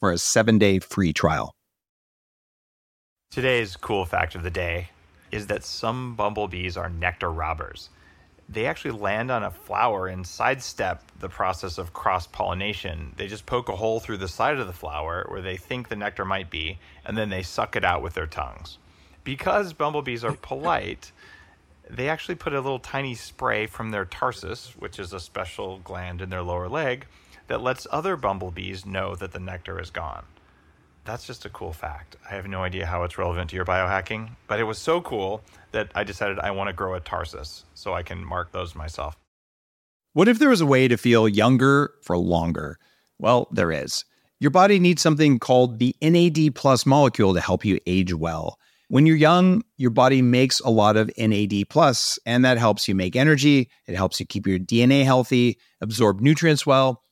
for a seven day free trial. Today's cool fact of the day is that some bumblebees are nectar robbers they actually land on a flower and sidestep the process of cross pollination. They just poke a hole through the side of the flower where they think the nectar might be, and then they suck it out with their tongues. Because bumblebees are polite, they actually put a little tiny spray from their tarsus, which is a special gland in their lower leg, that lets other bumblebees know that the nectar is gone that's just a cool fact. I have no idea how it's relevant to your biohacking, but it was so cool that I decided I want to grow a tarsus so I can mark those myself. What if there was a way to feel younger for longer? Well, there is. Your body needs something called the NAD plus molecule to help you age well. When you're young, your body makes a lot of NAD plus, and that helps you make energy. It helps you keep your DNA healthy, absorb nutrients well,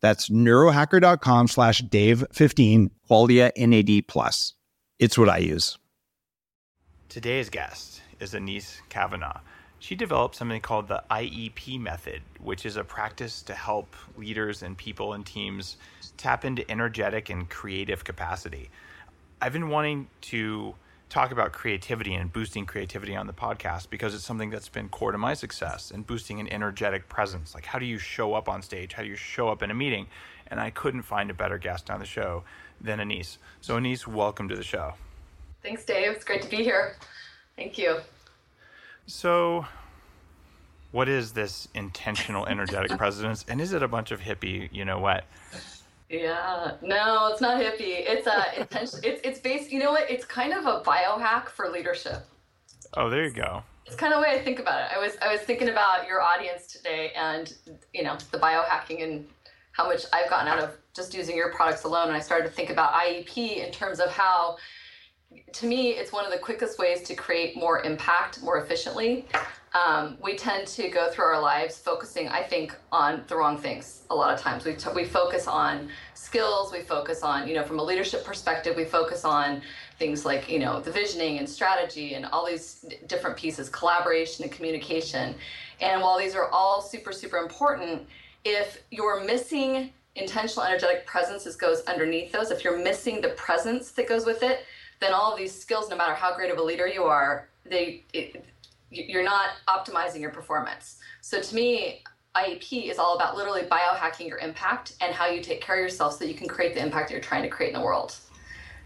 That's neurohacker.com slash Dave15, Qualia NAD plus. It's what I use. Today's guest is Anese Cavanaugh. She developed something called the IEP method, which is a practice to help leaders and people and teams tap into energetic and creative capacity. I've been wanting to talk about creativity and boosting creativity on the podcast because it's something that's been core to my success and boosting an energetic presence. Like, how do you show up on stage? How do you show up in a meeting? And I couldn't find a better guest on the show than Anese. So, Anese, welcome to the show. Thanks, Dave. It's great to be here. Thank you. So, what is this intentional energetic presence? And is it a bunch of hippie, you know what? Yeah, no, it's not hippie. It's a uh, intention. It's it's based. You know what? It's kind of a biohack for leadership. Oh, there you go. It's kind of the way I think about it. I was I was thinking about your audience today, and you know the biohacking and how much I've gotten out of just using your products alone. And I started to think about IEP in terms of how, to me, it's one of the quickest ways to create more impact more efficiently um, we tend to go through our lives focusing, I think, on the wrong things a lot of times. We, t- we focus on skills, we focus on, you know, from a leadership perspective, we focus on things like, you know, the visioning and strategy and all these different pieces, collaboration and communication. And while these are all super, super important, if you're missing intentional energetic presence that goes underneath those, if you're missing the presence that goes with it, then all of these skills, no matter how great of a leader you are, they it, you're not optimizing your performance. So to me, IEP is all about literally biohacking your impact and how you take care of yourself so that you can create the impact that you're trying to create in the world.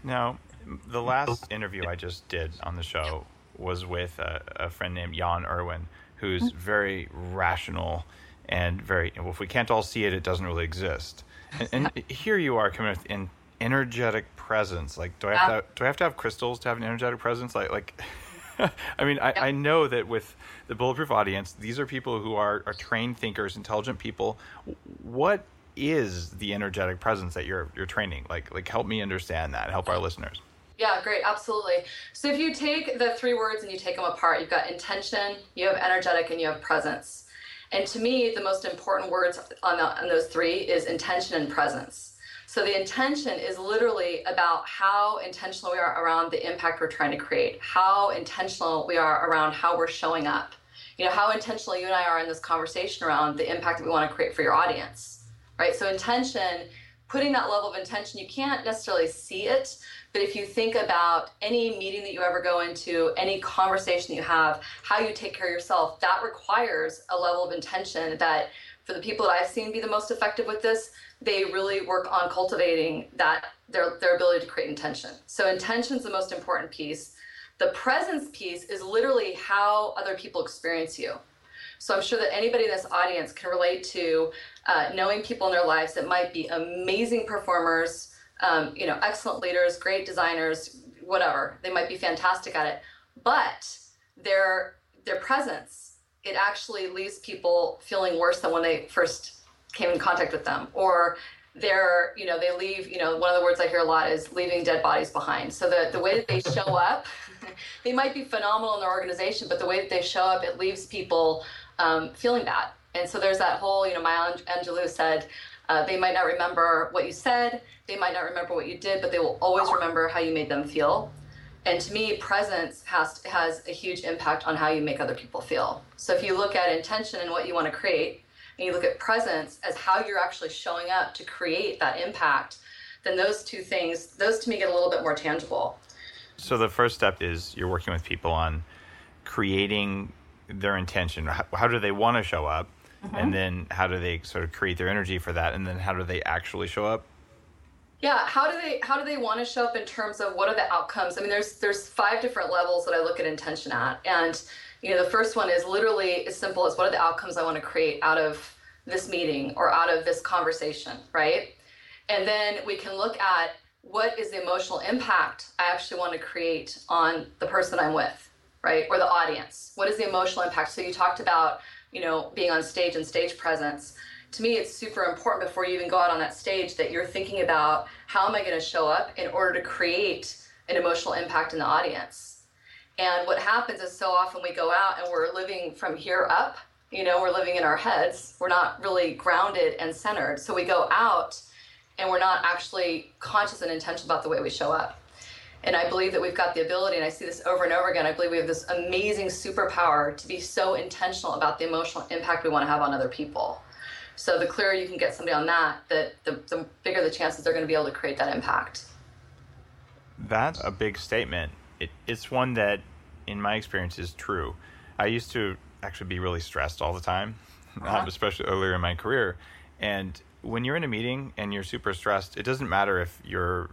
Now, the last interview I just did on the show was with a, a friend named Jan Irwin, who's mm-hmm. very rational and very. Well, if we can't all see it, it doesn't really exist. And, and here you are coming with an energetic presence. Like, do I have to? Do I have to have crystals to have an energetic presence? Like, like. I mean, I, I know that with the bulletproof audience, these are people who are, are trained thinkers, intelligent people. What is the energetic presence that you're you're training? Like, like help me understand that. Help our listeners. Yeah, great, absolutely. So if you take the three words and you take them apart, you've got intention, you have energetic, and you have presence. And to me, the most important words on, the, on those three is intention and presence. So the intention is literally about how intentional we are around the impact we're trying to create, how intentional we are around how we're showing up. You know, how intentional you and I are in this conversation around the impact that we want to create for your audience, right? So intention, putting that level of intention, you can't necessarily see it, but if you think about any meeting that you ever go into, any conversation that you have, how you take care of yourself, that requires a level of intention that for the people that I've seen be the most effective with this, they really work on cultivating that their their ability to create intention. So intention is the most important piece. The presence piece is literally how other people experience you. So I'm sure that anybody in this audience can relate to uh, knowing people in their lives that might be amazing performers, um, you know, excellent leaders, great designers, whatever. They might be fantastic at it, but their their presence it actually leaves people feeling worse than when they first came in contact with them, or they're you know they leave you know one of the words I hear a lot is leaving dead bodies behind. So the the way that they show up, they might be phenomenal in their organization, but the way that they show up, it leaves people um, feeling bad. And so there's that whole you know Maya Angelou said uh, they might not remember what you said, they might not remember what you did, but they will always remember how you made them feel. And to me, presence has has a huge impact on how you make other people feel. So if you look at intention and what you want to create, and you look at presence as how you're actually showing up to create that impact, then those two things, those to me get a little bit more tangible. So the first step is you're working with people on creating their intention. How, how do they want to show up? Mm-hmm. And then how do they sort of create their energy for that? And then how do they actually show up? Yeah, how do they how do they want to show up in terms of what are the outcomes? I mean, there's there's five different levels that I look at intention at, and you know, the first one is literally as simple as what are the outcomes I want to create out of this meeting or out of this conversation, right? And then we can look at what is the emotional impact I actually want to create on the person I'm with, right? Or the audience. What is the emotional impact? So you talked about you know, being on stage and stage presence. To me, it's super important before you even go out on that stage that you're thinking about how am I going to show up in order to create an emotional impact in the audience. And what happens is so often we go out and we're living from here up, you know, we're living in our heads. We're not really grounded and centered. So we go out and we're not actually conscious and intentional about the way we show up. And I believe that we've got the ability, and I see this over and over again. I believe we have this amazing superpower to be so intentional about the emotional impact we want to have on other people. So the clearer you can get somebody on that, that the, the bigger the chances they're going to be able to create that impact. That's a big statement. It, it's one that, in my experience, is true. I used to actually be really stressed all the time, uh-huh. especially earlier in my career. And when you're in a meeting and you're super stressed, it doesn't matter if you're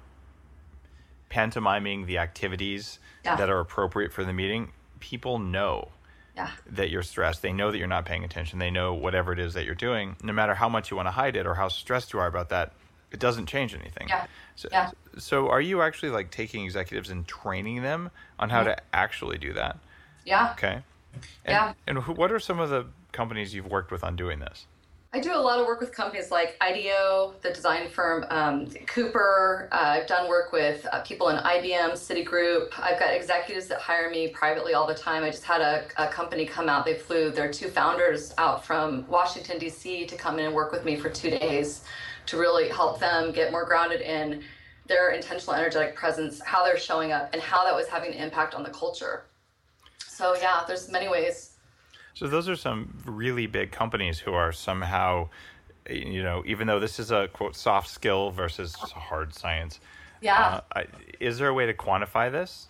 pantomiming the activities yeah. that are appropriate for the meeting, people know yeah. that you're stressed. They know that you're not paying attention. They know whatever it is that you're doing, no matter how much you want to hide it or how stressed you are about that, it doesn't change anything. Yeah. So, yeah. so are you actually like taking executives and training them on how to actually do that? Yeah. Okay. And, yeah. And what are some of the companies you've worked with on doing this? I do a lot of work with companies like IDEO, the design firm, um, Cooper. Uh, I've done work with uh, people in IBM, Citigroup. I've got executives that hire me privately all the time. I just had a, a company come out. They flew their two founders out from Washington, D.C. to come in and work with me for two days to really help them get more grounded in their intentional energetic presence, how they're showing up, and how that was having an impact on the culture. So, yeah, there's many ways. So those are some really big companies who are somehow, you know, even though this is a quote soft skill versus hard science. Yeah. Uh, is there a way to quantify this?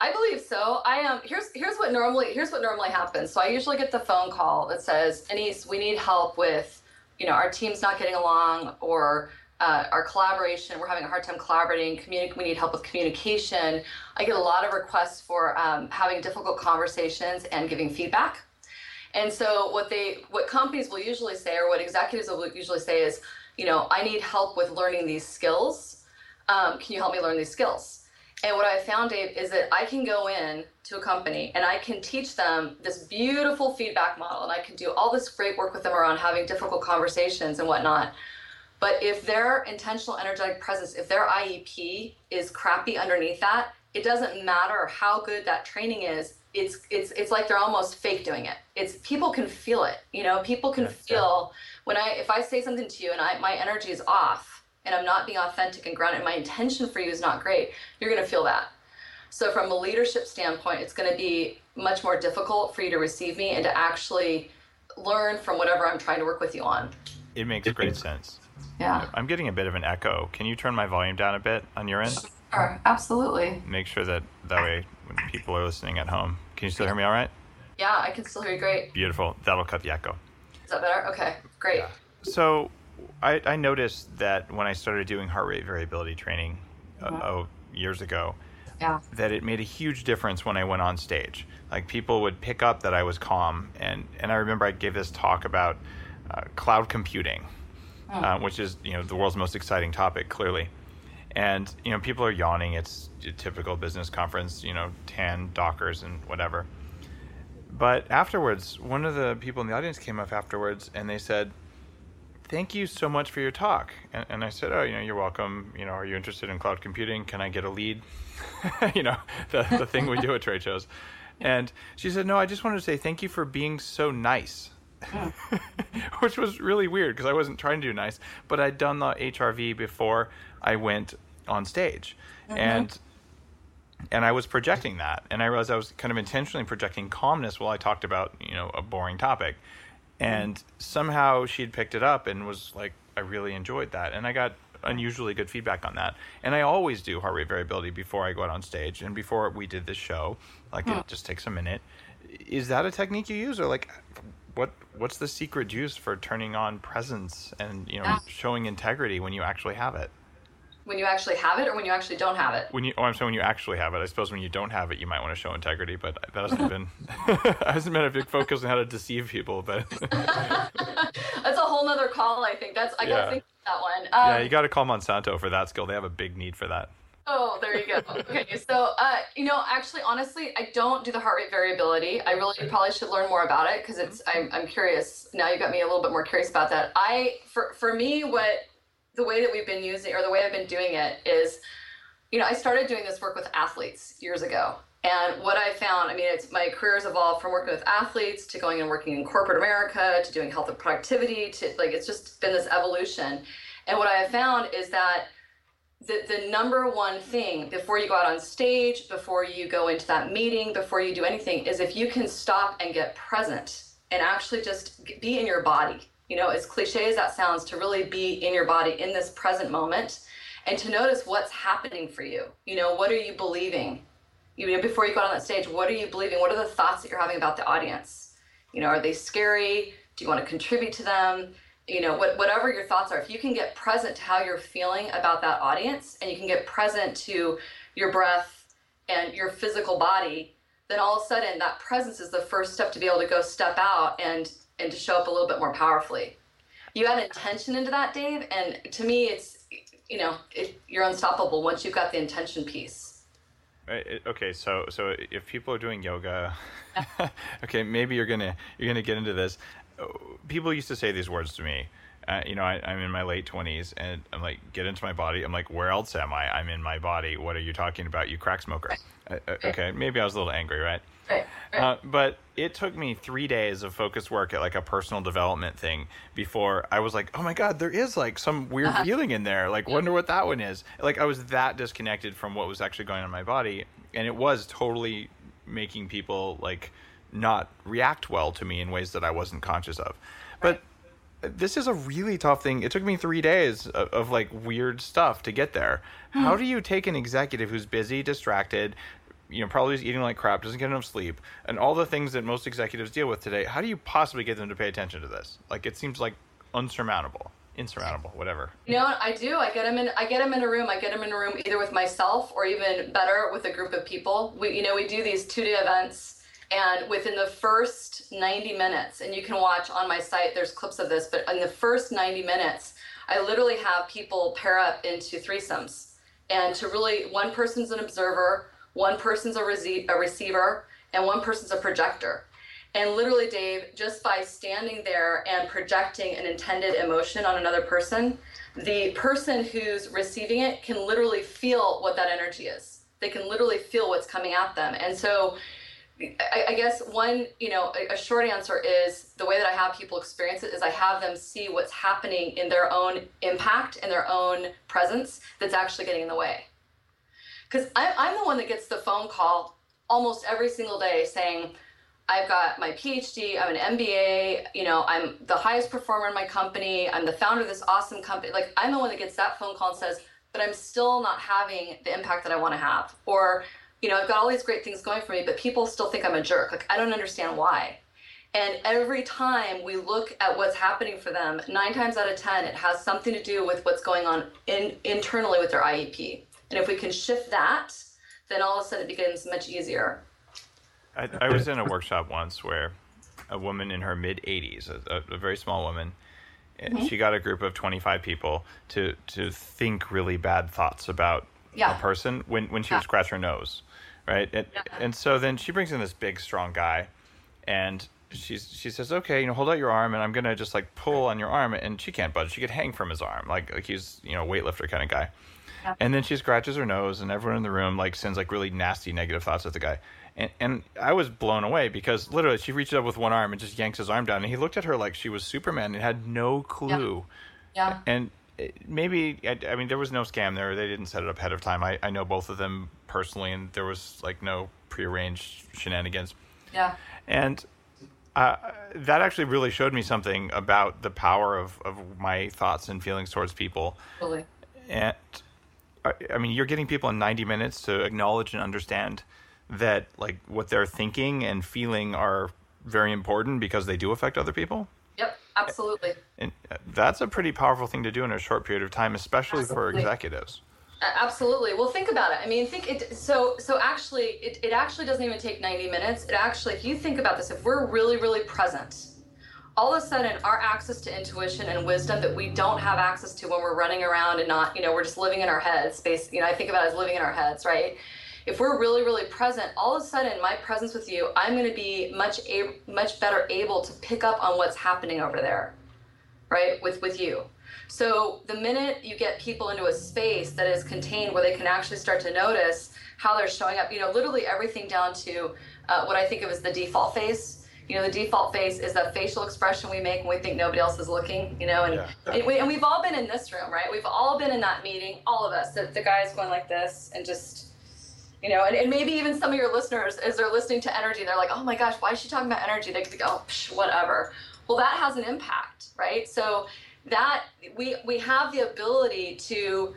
I believe so. I am. Um, here's here's what normally here's what normally happens. So I usually get the phone call that says, "Anese, we need help with, you know, our team's not getting along, or uh, our collaboration. We're having a hard time collaborating. Communi- we need help with communication." I get a lot of requests for um, having difficult conversations and giving feedback. And so what they what companies will usually say, or what executives will usually say, is, you know, I need help with learning these skills. Um, can you help me learn these skills? And what I found, Dave, is that I can go in to a company and I can teach them this beautiful feedback model and I can do all this great work with them around having difficult conversations and whatnot. But if their intentional energetic presence, if their IEP is crappy underneath that, it doesn't matter how good that training is. It's it's it's like they're almost fake doing it. It's people can feel it. You know, people can yeah, feel yeah. when I if I say something to you and I my energy is off and I'm not being authentic and grounded, my intention for you is not great, you're going to feel that. So, from a leadership standpoint, it's going to be much more difficult for you to receive me and to actually learn from whatever I'm trying to work with you on. It makes great sense. Yeah. I'm getting a bit of an echo. Can you turn my volume down a bit on your end? Sure, absolutely. Make sure that that way when people are listening at home, can you still hear me all right? Yeah, I can still hear you great. Beautiful. That'll cut the echo. Is that better? Okay, great. Yeah. So, I, I noticed that when I started doing heart rate variability training uh, mm-hmm. oh, years ago, yeah. that it made a huge difference when I went on stage. Like people would pick up that I was calm, and and I remember I gave this talk about uh, cloud computing, mm. uh, which is you know the world's most exciting topic, clearly. And you know people are yawning. It's a typical business conference, you know, tan dockers and whatever. But afterwards, one of the people in the audience came up afterwards, and they said, thank you so much for your talk. And, and, I said, oh, you know, you're welcome. You know, are you interested in cloud computing? Can I get a lead? you know, the, the thing we do at trade shows. And she said, no, I just wanted to say thank you for being so nice. Which was really weird because I wasn't trying to do nice, but I'd done the HRV before I went on stage. Mm-hmm. And and I was projecting that, and I realized I was kind of intentionally projecting calmness while I talked about you know a boring topic and somehow she'd picked it up and was like i really enjoyed that. And i got unusually good feedback on that. And i always do heart rate variability before i go out on stage and before we did this show. Like it hmm. just takes a minute. Is that a technique you use? Or like what what's the secret juice for turning on presence and you know yeah. showing integrity when you actually have it when you actually have it or when you actually don't have it? When you, oh, I'm saying when you actually have it. I suppose when you don't have it, you might want to show integrity, but that hasn't been hasn't been a big focus on how to deceive people. But that's a whole nother call. I think that's I yeah. gotta think that one. Um, yeah, you got to call Monsanto for that skill. They have a big need for that. Oh, there you go. Okay, so uh, you know, actually, honestly, I don't do the heart rate variability. I really probably should learn more about it because it's. I'm, I'm curious now. You got me a little bit more curious about that. I for for me, what the way that we've been using or the way I've been doing it is, you know, I started doing this work with athletes years ago. And what I found, I mean, it's my career's evolved from working with athletes to going and working in corporate America to doing health and productivity to like it's just been this evolution. And what I have found is that the, the number one thing before you go out on stage, before you go into that meeting, before you do anything, is if you can stop and get present and actually just be in your body you know, as cliche as that sounds, to really be in your body in this present moment and to notice what's happening for you. You know, what are you believing? You know, before you go on that stage, what are you believing? What are the thoughts that you're having about the audience? You know, are they scary? Do you want to contribute to them? You know, what, whatever your thoughts are, if you can get present to how you're feeling about that audience and you can get present to your breath and your physical body, then all of a sudden that presence is the first step to be able to go step out and and to show up a little bit more powerfully. You add intention into that, Dave, and to me, it's you know it, you're unstoppable once you've got the intention piece. Okay. So so if people are doing yoga, okay, maybe you're gonna you're gonna get into this. People used to say these words to me. Uh, you know, I, am in my late 20s and I'm like, get into my body. I'm like, where else am I? I'm in my body. What are you talking about, you crack smoker? Right. Uh, uh okay, maybe I was a little angry, right? Right. right. Uh, but it took me three days of focused work at like a personal development thing before I was like, oh my God, there is like some weird uh-huh. feeling in there. Like, wonder what that one is. Like, I was that disconnected from what was actually going on in my body. And it was totally making people like not react well to me in ways that I wasn't conscious of. But this is a really tough thing. It took me three days of, of like weird stuff to get there. Hmm. How do you take an executive who's busy, distracted, you know, probably is eating like crap, doesn't get enough sleep, and all the things that most executives deal with today. How do you possibly get them to pay attention to this? Like, it seems like unsurmountable, insurmountable, whatever. You know I do? I get them in. I get them in a room. I get them in a room either with myself or even better with a group of people. We, you know, we do these two-day events, and within the first 90 minutes, and you can watch on my site. There's clips of this, but in the first 90 minutes, I literally have people pair up into threesomes, and to really one person's an observer, one person's a, rece- a receiver, and one person's a projector. And literally, Dave, just by standing there and projecting an intended emotion on another person, the person who's receiving it can literally feel what that energy is. They can literally feel what's coming at them. And so, I, I guess one, you know, a, a short answer is the way that I have people experience it is I have them see what's happening in their own impact and their own presence that's actually getting in the way. Because I'm the one that gets the phone call almost every single day saying, I've got my PhD, I'm an MBA, you know, I'm the highest performer in my company, I'm the founder of this awesome company. Like, I'm the one that gets that phone call and says, but I'm still not having the impact that I want to have. Or, you know, I've got all these great things going for me, but people still think I'm a jerk. Like, I don't understand why. And every time we look at what's happening for them, nine times out of 10, it has something to do with what's going on in, internally with their IEP. And if we can shift that, then all of a sudden it becomes much easier. I, I was in a workshop once where a woman in her mid 80s, a, a, very small woman, mm-hmm. she got a group of 25 people to, to think really bad thoughts about yeah. a person when, when she yeah. would scratch her nose, right? And, yeah. and so then she brings in this big, strong guy, and she's she says, "Okay, you know, hold out your arm, and I'm gonna just like pull on your arm." And she can't budge; she could hang from his arm, like like he's you know a weightlifter kind of guy. And then she scratches her nose, and everyone in the room like sends like really nasty negative thoughts at the guy. And, and I was blown away because literally she reached up with one arm and just yanks his arm down, and he looked at her like she was Superman and had no clue. Yeah. yeah. And maybe I, I, mean there was no scam there. They didn't set it up ahead of time. I, I know both of them personally, and there was like no prearranged shenanigans. Yeah. And uh, that actually really showed me something about the power of, of my thoughts and feelings towards people. Totally. And I mean, you're getting people in 90 minutes to acknowledge and understand that like what they're thinking and feeling are very important because they do affect other people. Yep, absolutely. And uh, that's a pretty powerful thing to do in a short period of time, especially absolutely. for executives. Absolutely. Well, think about it. I mean, think it. So, so actually, it, it actually doesn't even take 90 minutes. It actually, if you think about this, if we're really, really present, all of a sudden, our access to intuition and wisdom that we don't have access to when we're running around and not, you know, we're just living in our heads. Space, you know, I think about it as living in our heads, right? If we're really really present all of a sudden my presence with you i'm going to be much a- much better able to pick up on what's happening over there right with with you. So the minute you get people into a space that is contained where they can actually start to notice how they're showing up you know literally everything down to uh, what i think of as the default face. You know the default face is that facial expression we make when we think nobody else is looking you know and, yeah. and, we, and we've all been in this room right? We've all been in that meeting all of us the, the guy's going like this and just you know, and, and maybe even some of your listeners, as they're listening to energy, they're like, oh my gosh, why is she talking about energy? They could go, Psh, whatever. Well, that has an impact, right? So that we we have the ability to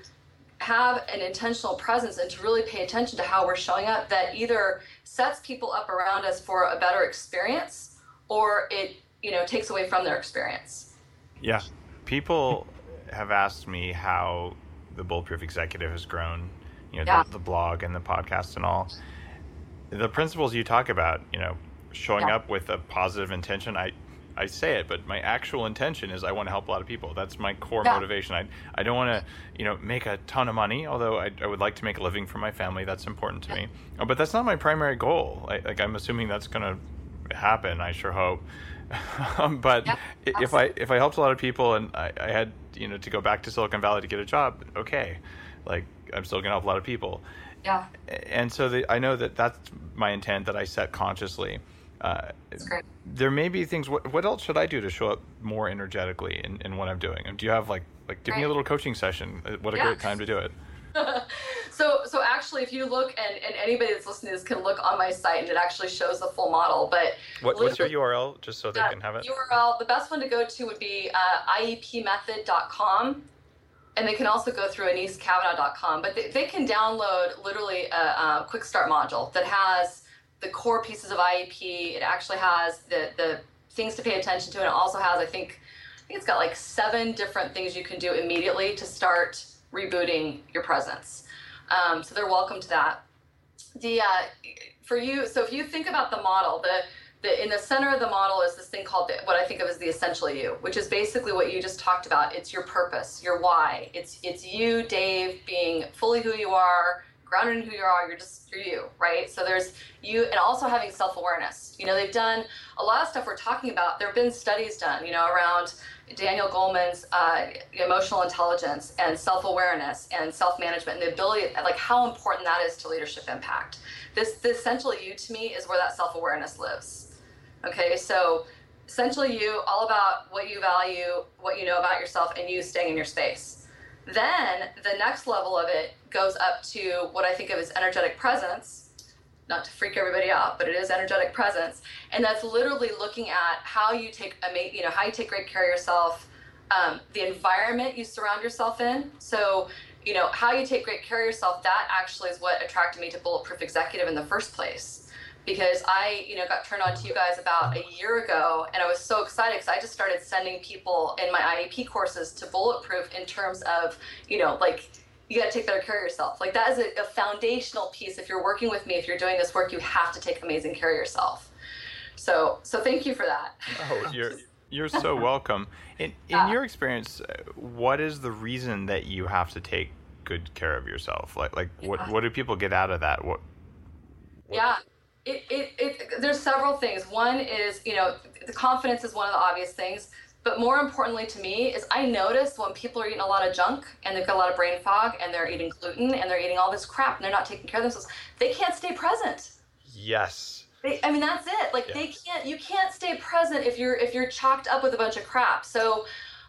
have an intentional presence and to really pay attention to how we're showing up that either sets people up around us for a better experience or it you know takes away from their experience yeah people have asked me how the bulletproof executive has grown you know, yeah. the, the, blog and the podcast and all. The principles you talk about, you know, showing yeah. up with a positive intention, I I say it, but my actual intention is I want to help a lot of people. That's my core yeah. motivation. I I don't want to, you know, make a ton of money, although I, I would like to make a living for my family. That's important to me. Uh, but that's not my primary goal. Like, like I'm assuming that's going to happen. I sure hope. um, but if I if I helped a lot of people and I, I had you know to go back to Silicon Valley to get a job, okay, like I'm still gonna help a lot of people. Yeah. And so the, I know that that's my intent that I set consciously. Uh, there may be things. What, what else should I do to show up more energetically in, in what I'm doing? And do you have like like give right. me a little coaching session? Uh, what a yeah. great time to do it. so so actually, if you look and, and anybody that's listening to this can look on my site and it actually shows the full model. But what, what's your URL just so they can have it? URL. The best one to go to would be uh, iepmethod.com and they can also go through anesecavanaugh.com. But they, they can download literally a, a quick start module that has the core pieces of IEP. It actually has the the things to pay attention to, and it also has, I think, I think it's got like seven different things you can do immediately to start rebooting your presence. Um, so they're welcome to that. The uh, for you, so if you think about the model, the the, in the center of the model is this thing called the, what I think of as the essential you, which is basically what you just talked about. It's your purpose, your why. It's it's you, Dave, being fully who you are, grounded in who you are. You're just you're you, right? So there's you, and also having self awareness. You know, they've done a lot of stuff we're talking about. There have been studies done, you know, around Daniel Goleman's uh, emotional intelligence and self awareness and self management and the ability, like how important that is to leadership impact. This the essential you to me is where that self awareness lives Okay, so essentially you all about what you value, what you know about yourself, and you staying in your space. Then the next level of it goes up to what I think of as energetic presence. Not to freak everybody out, but it is energetic presence, and that's literally looking at how you take, you know, how you take great care of yourself, um, the environment you surround yourself in. So, you know, how you take great care of yourself. That actually is what attracted me to Bulletproof Executive in the first place because I, you know, got turned on to you guys about a year ago, and I was so excited because I just started sending people in my IEP courses to Bulletproof in terms of, you know, like you got to take better care of yourself. Like that is a, a, foundational piece. If you're working with me, if you're doing this work, you have to take amazing care of yourself. So, so thank you for that. Oh, you're you're so welcome. In in your experience, uh, what is the reason that you have to take good care of yourself? Like like what what do people get out of that? What, what yeah it, it, it, there's several things. One is, you know, the confidence is one of the obvious things. But more importantly to me is I notice when people are eating a lot of junk and they've got a lot of brain fog and they're eating gluten and they're eating all this crap and they're not taking care of themselves, they can't stay present. Yes. They, I mean that's it. Like yeah. they can't you can't stay present if you're if you're chalked up with a bunch of crap. So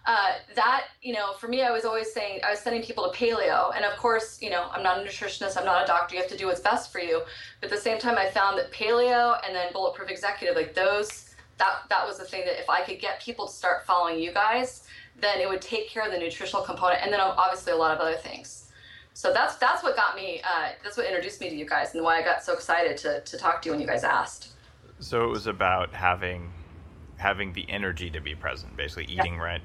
uh, that you know for me i was always saying i was sending people to paleo. And of course you know i'm not a nutritionist i'm not a doctor you have to do what's best for you. But at the same time i found that paleo and then bulletproof executive like those that that was the thing that if i could get people to start following you guys then it would take care of the nutritional component and then obviously a lot of other things. So that's that's what got me uh, that's what introduced me to you guys and why i got so excited to, to talk to you when you guys asked. So it was about having having the energy to be present basically eating yeah. right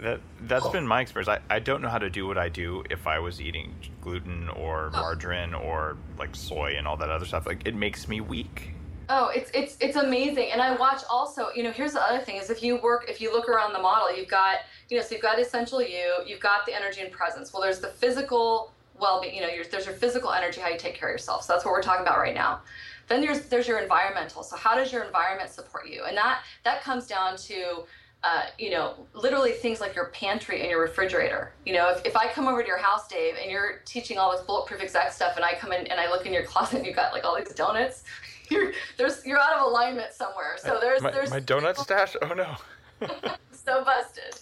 that that's been my experience. I, I don't know how to do what I do if I was eating gluten or oh. margarine or like soy and all that other stuff. Like it makes me weak. Oh, it's it's it's amazing. And I watch also, you know, here's the other thing is if you work if you look around the model, you've got, you know, so you've got essential you, you've got the energy and presence. Well, there's the physical well-being, you know, your, there's your physical energy, how you take care of yourself. So that's what we're talking about right now. Then there's there's your environmental. So how does your environment support you? And that that comes down to uh, you know, literally things like your pantry and your refrigerator. You know, if, if I come over to your house, Dave, and you're teaching all this bulletproof exact stuff, and I come in and I look in your closet and you've got like all these donuts, you're there's you're out of alignment somewhere. So there's my, there's my donut stash. Oh no. so busted.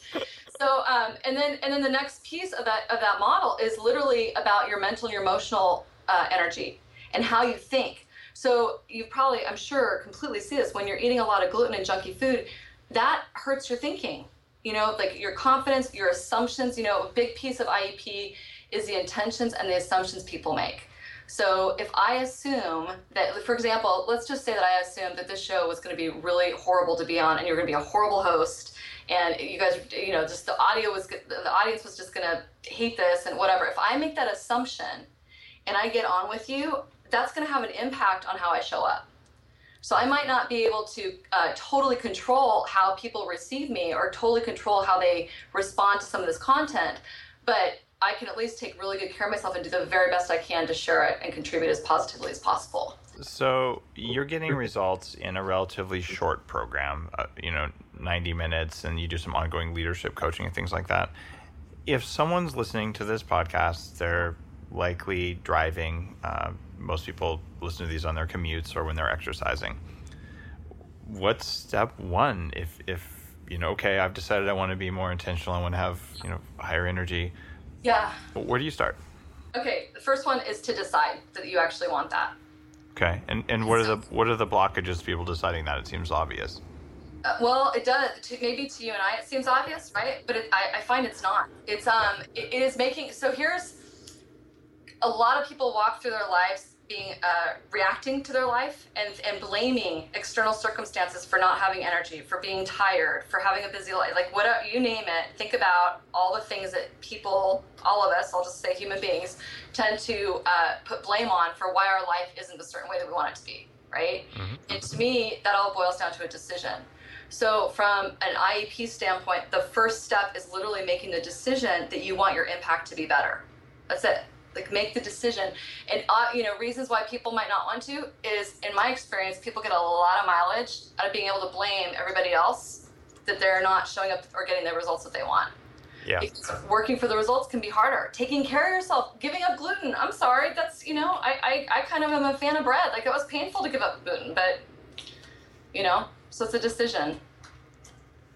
So um, and then and then the next piece of that of that model is literally about your mental and your emotional uh, energy and how you think. So you probably, I'm sure, completely see this when you're eating a lot of gluten and junky food that hurts your thinking. You know, like your confidence, your assumptions. You know, a big piece of IEP is the intentions and the assumptions people make. So if I assume that, for example, let's just say that I assume that this show was going to be really horrible to be on, and you're going to be a horrible host, and you guys, you know, just the audio was, the audience was just going to hate this and whatever. If I make that assumption, and I get on with you, that's going to have an impact on how I show up. So I might not be able to uh, totally control how people receive me or totally control how they respond to some of this content, but I can at least take really good care of myself and do the very best I can to share it and contribute as positively as possible. So you're getting results in a relatively short program, uh, you know, 90 minutes, and you do some ongoing leadership coaching and things like that. If someone's listening to this podcast, they're likely driving. Uh, most people listen to these on their commutes or when they're exercising. What's step one if if you know okay I've decided I want to be more intentional I want to have you know higher energy. Yeah. Where do you start? Okay, the first one is to decide that you actually want that. Okay, and and what are the what are the blockages to people deciding that? It seems obvious. Uh, well, it does. To, maybe to you and I, it seems obvious, right? But it, I, I find it's not. It's um, it, it is making. So here's a lot of people walk through their lives being uh, reacting to their life and, and blaming external circumstances for not having energy for being tired for having a busy life. Like whatever you name it. Think about all the things that people all of us i'll just say human beings tend to uh, put blame on for why our life isn't a certain way that we want it to be right? Mm-hmm. and to me that all boils down to a decision. So from an iep standpoint the first step is literally making the decision that you want your impact to be better. That's it like make the decision. And uh, you know reasons why people might not want to is in my experience people get a lot of mileage out of being able to blame everybody else that they're not showing up or getting the results that they want. Yeah. Because working for the results can be harder. Taking care of yourself giving up gluten. I'm sorry that's you know i i, I kind of am a fan of bread. Like it was painful to give up gluten but you know so it's a decision.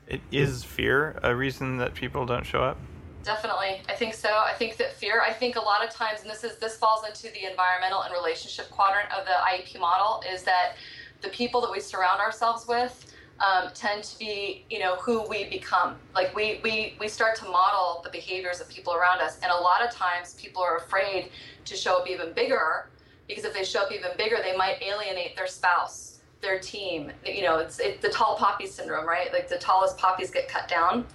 It is fear a reason that people don't show up Definitely. I think so. I think that fear, I think a lot of times, and this is this falls into the environmental and relationship quadrant of the IEP model, is that the people that we surround ourselves with um, tend to be, you know, who we become. Like we, we, we start to model the behaviors of people around us. And a lot of times people are afraid to show up even bigger because if they show up even bigger, they might alienate their spouse, their team. You know, it's it, the tall poppy syndrome, right? Like the tallest poppies get cut down.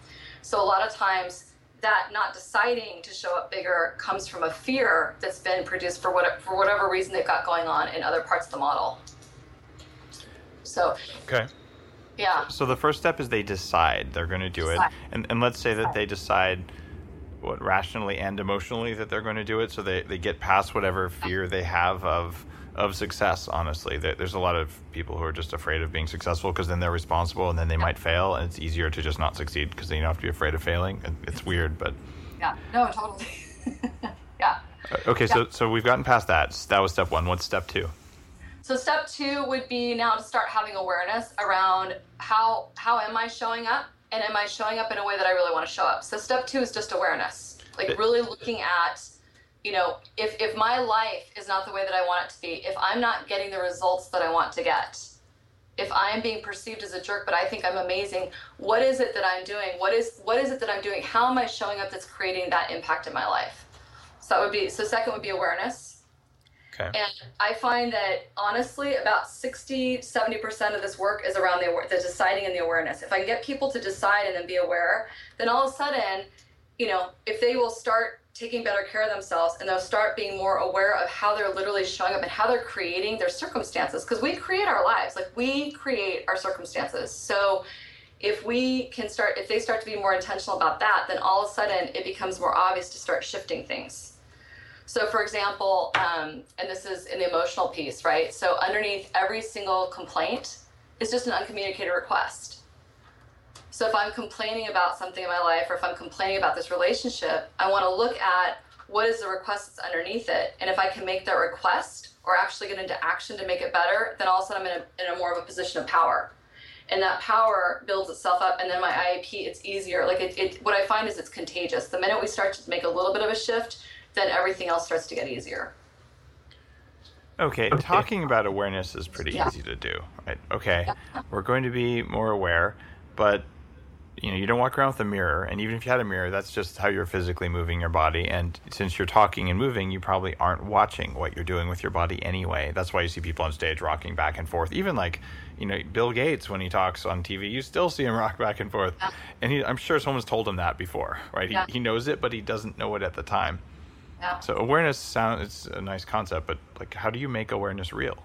So a lot of times that not deciding to show up bigger comes from a fear that's been produced for what for whatever reason they've got going on in other parts of the model. So okay. Yeah. So the first step is they decide they're going to do decide. it, and and let's say that they decide what rationally and emotionally that they're going to do it, so they they get past whatever fear they have of of success. Honestly, there's a lot of people who are just afraid of being successful because then they're responsible and then they yeah. might fail, and it's easier to just not succeed because then you don't have to be afraid of failing. It's weird, but yeah, no, totally. yeah. Uh, okay, yeah. so so we've gotten past that. That was step one. What's step two? So step two would be now to start having awareness around how how am I showing up, and am I showing up in a way that I really want to show up. So step two is just awareness, like really looking at you know, if, if my life is not the way that I want it to be, if I'm not getting the results that I want to get, if I'm being perceived as a jerk, but I think I'm amazing, what is it that I'm doing? What is what is it that I'm doing? How am I showing up that's creating that impact in my life? So that would be so second would be awareness. Okay. And I find that honestly about 60 70% of this work is around the the deciding and the awareness. If I can get people to decide and then be aware, then all of a sudden, you know, if they will start taking better care of themselves and they'll start being more aware of how they're literally showing up and how they're creating their circumstances. Because we create our lives. Like we create our circumstances. So if we can start if they start to be more intentional about that then all of a sudden it becomes more obvious to start shifting things. So for example um, and this is in the emotional piece right? So underneath every single complaint is just an uncommunicated request so if I'm complaining about something in my life or if I'm complaining about this relationship, I want to look at what is the request that's underneath it. And if I can make that request or actually get into action to make it better, then all of a sudden I'm in a, in a more of a position of power. And that power builds itself up. And then my IEP, it's easier. Like it, it, what I find is it's contagious. The minute we start to make a little bit of a shift, then everything else starts to get easier. Okay, okay. talking about awareness is pretty yeah. easy to do, right? Okay, yeah. we're going to be more aware, but you know you don't walk around with a mirror and even if you had a mirror that's just how you're physically moving your body. And since you're talking and moving you probably aren't watching what you're doing with your body anyway. That's why you see people on stage rocking back and forth. Even like you know bill gates when he talks on tv you still see him rock back and forth. Yeah. and he, i'm sure someone's told him that before right? Yeah. he, he knows it but he doesn't know it at the time. Yeah. so awareness sounds it's a nice concept but like how do you make awareness real?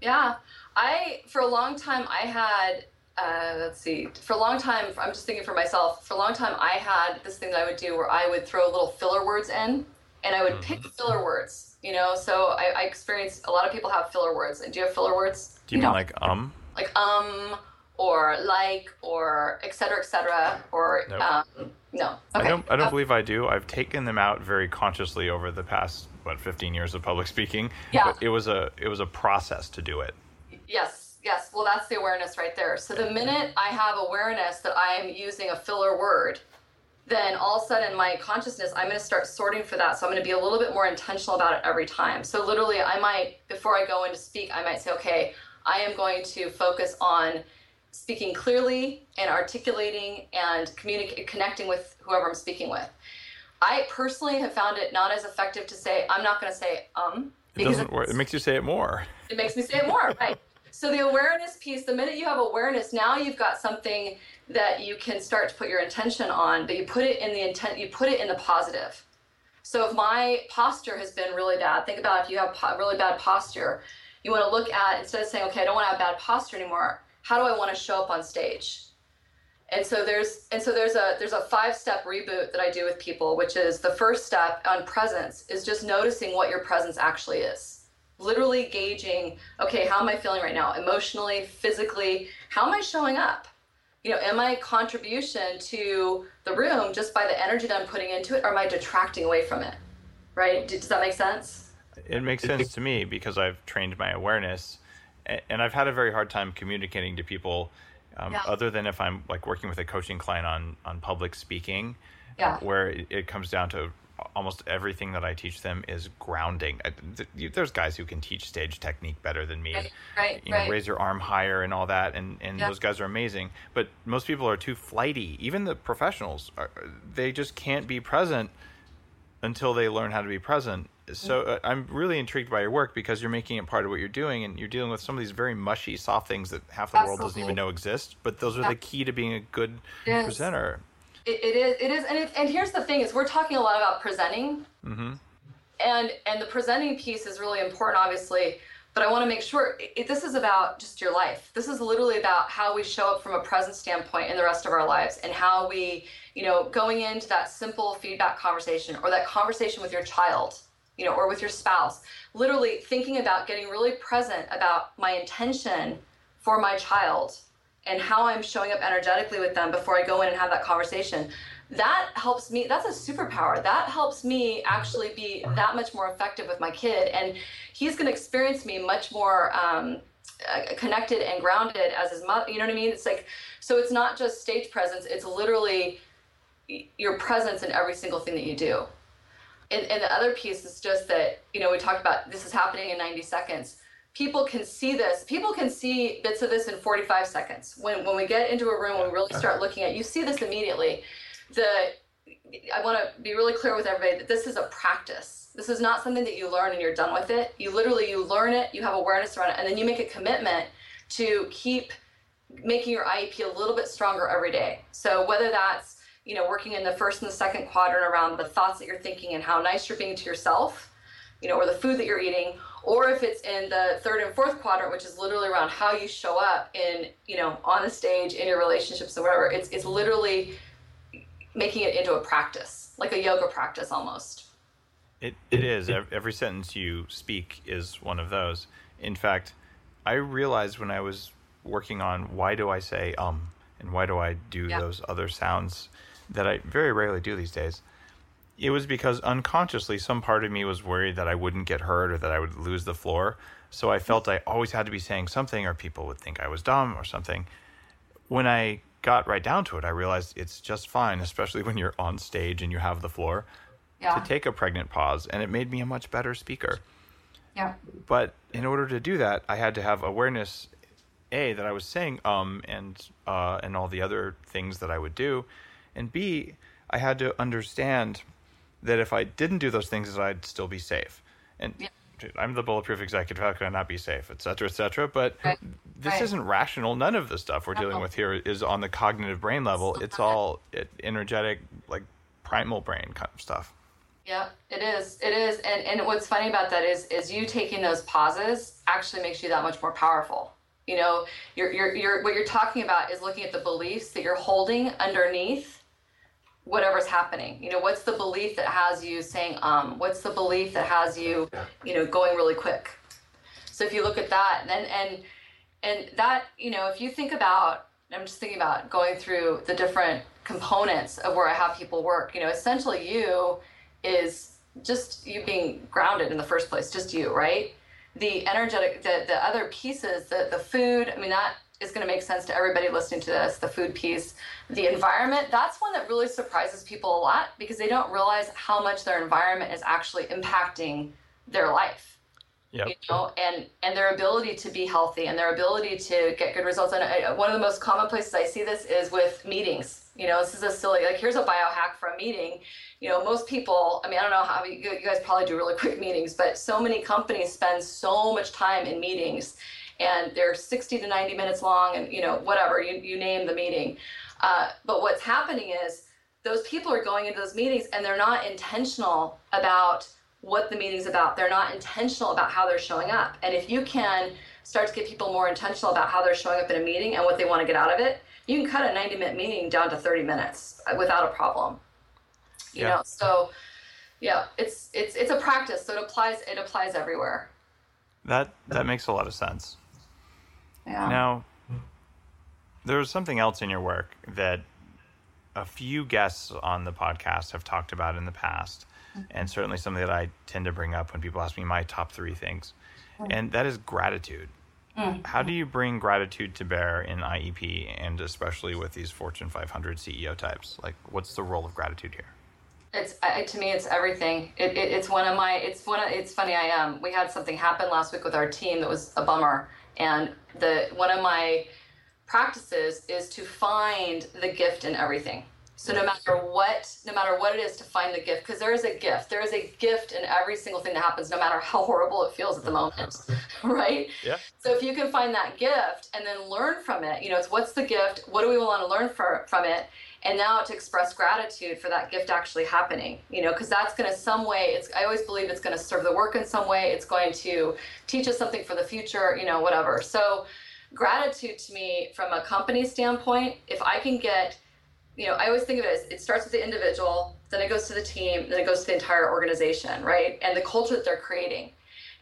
Yeah. I for a long time i had uh, let's see, for a long time, I'm just thinking for myself, for a long time, I had this thing that I would do where I would throw little filler words in and I would pick mm-hmm. filler words, you know? So I, I experienced a lot of people have filler words. And do you have filler words? Do you mean like um? Like um, or like, or etc. cetera, et cetera, or nope. um, no. Okay. I don't, I don't believe I do. I've taken them out very consciously over the past, what, 15 years of public speaking. Yeah. But it was a, it was a process to do it. Yes Yes, well, that's the awareness right there. So the minute I have awareness that I am using a filler word, then all of a sudden my consciousness, I'm going to start sorting for that. So I'm going to be a little bit more intentional about it every time. So literally, I might, before I go in to speak, I might say, okay, I am going to focus on speaking clearly and articulating and communicating, connecting with whoever I'm speaking with. I personally have found it not as effective to say, I'm not going to say um. It doesn't work. It makes you say it more. It makes me say it more, right? So the awareness piece, the minute you have awareness, now you've got something that you can start to put your intention on, but you put it in the intent, you put it in the positive. So if my posture has been really bad, think about if you have po- really bad posture, you want to look at instead of saying, okay, I don't want to have bad posture anymore. How do I want to show up on stage? And so there's and so there's a there's a five step reboot that I do with people, which is the first step on presence is just noticing what your presence actually is. Literally gauging, okay, how am I feeling right now? Emotionally, physically, how am I showing up? You know, am I contribution to the room just by the energy that I'm putting into it, or am I detracting away from it? Right? Does that make sense? It makes sense to me because I've trained my awareness and I've had a very hard time communicating to people um, yeah. other than if I'm like working with a coaching client on on public speaking, yeah. where it, it comes down to almost everything that I teach them is grounding. There's guys who can teach stage technique better than me. Right, right, you know, right. raise your arm higher and all that, and, and yeah. those guys are amazing. But most people are too flighty. Even the professionals, are, they just can't be present until they learn how to be present so uh, I'm really intrigued by your work because you're making it part of what you're doing, and you're dealing with some of these very mushy, soft things that half the Absolutely. world doesn't even know exist. But those are the key to being a good yes. presenter. It, it is. It is, and it, and here's the thing: is we're talking a lot about presenting, mm-hmm. and and the presenting piece is really important, obviously. But I want to make sure it, this is about just your life. This is literally about how we show up from a present standpoint in the rest of our lives, and how we, you know, going into that simple feedback conversation or that conversation with your child you know, or with your spouse, literally thinking about getting really present about my intention for my child and how I'm showing up energetically with them before I go in and have that conversation. That helps me. That's a superpower. That helps me actually be that much more effective with my kid. And he's going to experience me much more um, uh, connected and grounded as his mother. You know what I mean? It's like, so it's not just stage presence, it's literally your presence in every single thing that you do and, and the other piece is just that you know we talked about this is happening in 90 seconds people can see this. People can see bits of this in 45 seconds. When when we get into a room we really start looking at you see this immediately. The i want to be really clear with everybody that this is a practice. This is not something that you learn and you're done with it. You literally you learn it you have awareness around it and then you make a commitment to keep making your iep a little bit stronger every day. So whether that's you know, working in the first and the second quadrant around the thoughts that you're thinking and how nice you're being to yourself, you know, or the food that you're eating, or if it's in the third and fourth quadrant, which is literally around how you show up in, you know, on the stage, in your relationships, or whatever. It's it's literally making it into a practice, like a yoga practice almost. It it is. Every sentence you speak is one of those. In fact, I realized when I was working on why do I say um and why do I do yeah. those other sounds that I very rarely do these days. It was because unconsciously some part of me was worried that I wouldn't get hurt or that I would lose the floor. So I felt I always had to be saying something or people would think I was dumb or something. When I got right down to it, I realized it's just fine, especially when you're on stage and you have the floor, yeah. to take a pregnant pause. And it made me a much better speaker. Yeah. But in order to do that, I had to have awareness a that I was saying um and uh and all the other things that I would do, and B, I had to understand that if I didn't do those things, I'd still be safe. And yeah. I'm the bulletproof executive. How could I not be safe, et cetera, et cetera? But right. this right. isn't rational. None of the stuff we're dealing with here is on the cognitive brain level. It's all energetic, like primal brain kind of stuff. Yeah, it is. It is. And and what's funny about that is is you taking those pauses actually makes you that much more powerful. You know, you're, you're, you're, what you're talking about is looking at the beliefs that you're holding underneath whatever's happening. You know what's the belief that has you saying um what's the belief that has you you know going really quick? So if you look at that and and and that you know if you think about i'm just thinking about going through the different components of where i have people work you know essentially you is just you being grounded in the first place just you right? The energetic the the other pieces the the food i mean that is going to make sense to everybody listening to this the food piece the environment that's one that really surprises people a lot because they don't realize how much their environment is actually impacting their life Yep. You know, and and their ability to be healthy and their ability to get good results. And I, one of the most common places I see this is with meetings. You know, this is a silly like here's a biohack for a meeting. You know, most people. I mean, I don't know how you, you guys probably do really quick meetings, but so many companies spend so much time in meetings, and they're 60 to 90 minutes long, and you know, whatever you you name the meeting. Uh, but what's happening is those people are going into those meetings and they're not intentional about what the meeting's about. They're not intentional about how they're showing up. And if you can start to get people more intentional about how they're showing up in a meeting and what they want to get out of it, you can cut a 90 minute meeting down to 30 minutes without a problem. You Yeah. know, so yeah, it's it's it's a practice. So it applies it applies everywhere. That that makes a lot of sense. Yeah. Now, there's something else in your work that a few guests on the podcast have talked about in the past, mm-hmm. and certainly something that I tend to bring up when people ask me my top three things, mm. and that is gratitude. Mm. How do you bring gratitude to bear in IEP, and especially with these Fortune 500 CEO types? Like, what's the role of gratitude here? It's I, to me, it's everything. It, it, it's one of my. It's one. Of, it's funny. I um. We had something happen last week with our team that was a bummer, and the one of my practices is to find the gift in everything. So no matter what, no matter what it is, to find the gift, because there is a gift. There is a gift in every single thing that happens, no matter how horrible it feels at the moment, right? Yeah. So if you can find that gift and then learn from it, you know, it's what's the gift? What do we want to learn for, from it? And now to express gratitude for that gift actually happening, you know, because that's going to some way. It's I always believe it's going to serve the work in some way. It's going to teach us something for the future, you know, whatever. So gratitude to me, from a company standpoint, if I can get you know, I always think of it as it starts with the individual, then it goes to the team, then it goes to the entire organization, right? And the culture that they're creating.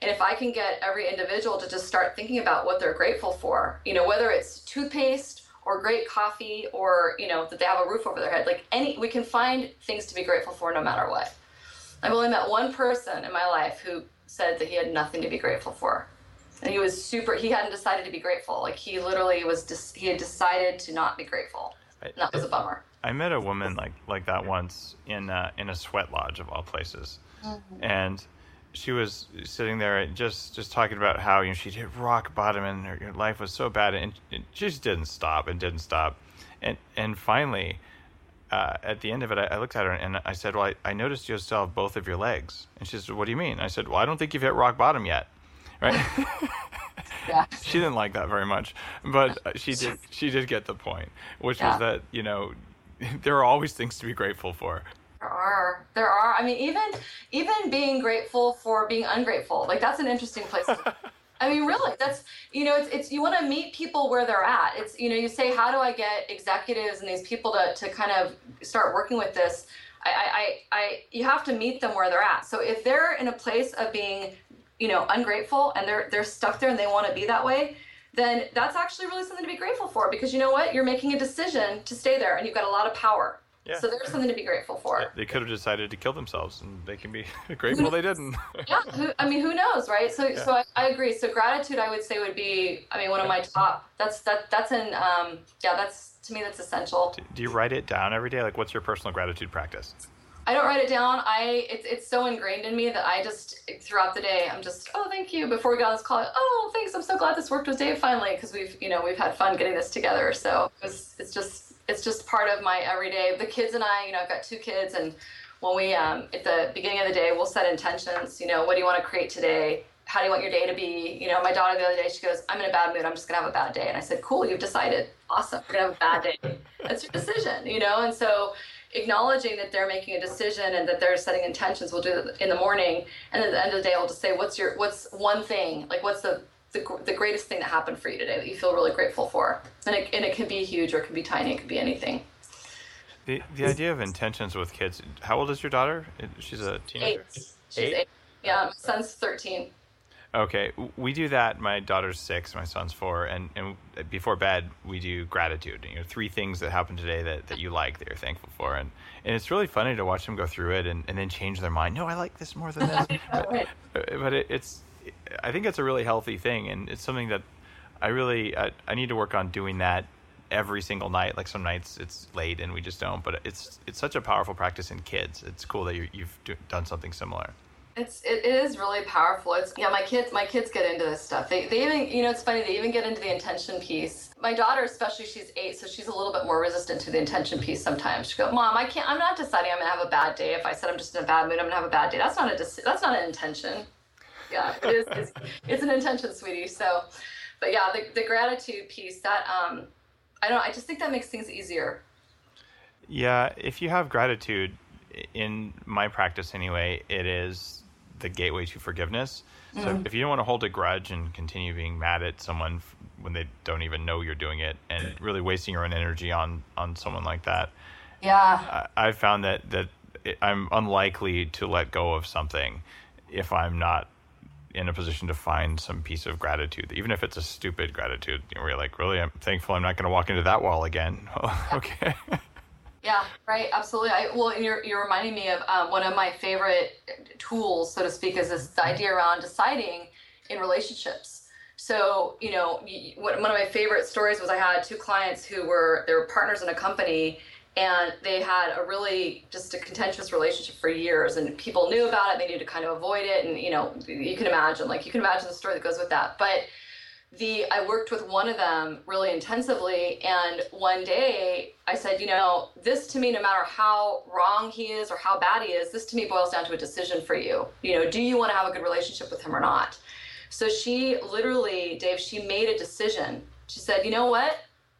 And if I can get every individual to just start thinking about what they're grateful for, you know, whether it's toothpaste or great coffee or, you know, that they have a roof over their head, like any, we can find things to be grateful for no matter what. I've only met one person in my life who said that he had nothing to be grateful for. And he was super, he hadn't decided to be grateful. Like he literally was, dis, he had decided to not be grateful. And that was a bummer. I met a woman like like that once in uh, in a sweat lodge of all places, and she was sitting there and just just talking about how you know she'd hit rock bottom and her, her life was so bad and, and she just didn't stop and didn't stop, and and finally. Uh, at the end of it, I, I looked at her and I said, "Well, I, I noticed you still have both of your legs." And she said, "What do you mean?" I said, "Well, I don't think you've hit rock bottom yet." Right? Yeah. she didn't like that very much, but she did. She did get the point, which Yeah. was that you know there are always things to be grateful for. There are. There are. I mean, even even being grateful for being ungrateful. Like that's an interesting place. to- I mean, really, that's you know, it's it's you want to meet people where they're at. It's you know, you say, how do I get executives and these people to to kind of start working with this? I I I, I you have to meet them where they're at. So if they're in a place of being, you know, ungrateful and they're they're stuck there and they want to be that way, then that's actually really something to be grateful for because you know what, you're making a decision to stay there and you've got a lot of power. Yeah. So there's something to be grateful for. They could have decided to kill themselves, and they can be grateful they didn't. yeah who, i mean who knows right so so I, I agree so gratitude i would say would be i mean one of my top that's that that's an um yeah that's to me that's essential Do you write it down every day? Like, what's your personal gratitude practice? i don't write it down i it's, it's so ingrained in me that i just throughout the day i'm just oh thank you before we got on this call oh thanks i'm so glad this worked with dave finally because we've you know we've had fun getting this together so it's, it's just it's just part of my everyday. The kids and i you know i've got two kids and when we um, at the beginning of the day we'll set intentions you know what do you want to create today? How do you want your day to be? You know my daughter the other day she goes i'm in a bad mood i'm just gonna have a bad day. And i said cool you've decided. Awesome we're gonna have a bad day. That's your decision you know? And so acknowledging that they're making a decision and that they're setting intentions we'll do it in the morning. And at the end of the day i'll just say what's your what's one thing like what's the the, the greatest thing that happened for you today that you feel really grateful for and it, and it can be huge or it can be tiny it can be anything The the idea of intentions with kids. How old is your daughter? She's a teenager. eight she's eight, yeah my son's 13 Okay, we do that. My daughter's six, my son's four, and, and before bed we do gratitude. You know, three things that happened today that, that you like that you're thankful for, and and it's really funny to watch them go through it and, and then change their mind. No, I like this more than this. But but it, it's, I think it's a really healthy thing, and it's something that I really I, I need to work on doing that every single night. Like some nights it's late and we just don't, but it's it's such a powerful practice in kids. It's cool that you, you've do, done something similar. It's it is really powerful. It's yeah, my kids my kids get into this stuff. They they even you know it's funny they even get into the intention piece. My daughter especially she's eight, so she's a little bit more resistant to the intention piece sometimes. She go, Mom, I can't. I'm not deciding I'm gonna have a bad day. If I said I'm just in a bad mood, I'm gonna have a bad day. That's not a that's not an intention. Yeah, it is. It's, it's an intention, sweetie. So, but yeah, the the gratitude piece that um, I don't. I just think that makes things easier. Yeah, if you have gratitude, in my practice anyway, it is the gateway to forgiveness. So mm-hmm. if you don't want to hold a grudge and continue being mad at someone f- when they don't even know you're doing it, and really wasting your own energy on on someone like that, yeah, I, have found that that I'm unlikely to let go of something if I'm not in a position to find some piece of gratitude, even if it's a stupid gratitude. You know, where you're like, really, I'm thankful I'm not going to walk into that wall again. okay. Yeah, right. Absolutely. I, well, and you're, you're reminding me of um, one of my favorite tools, so to speak, is this idea around deciding in relationships. So, you know, one of my favorite stories was I had two clients who were, they were partners in a company and they had a really just a contentious relationship for years and people knew about it. They needed to kind of avoid it. And, you know, you can imagine, like, you can imagine the story that goes with that. But, the I worked with one of them really intensively and one day I said, you know, this to me no matter how wrong he is or how bad he is, this to me boils down to a decision for you. You know, do you want to have a good relationship with him or not? So she literally, Dave, she made a decision. She said, "You know what?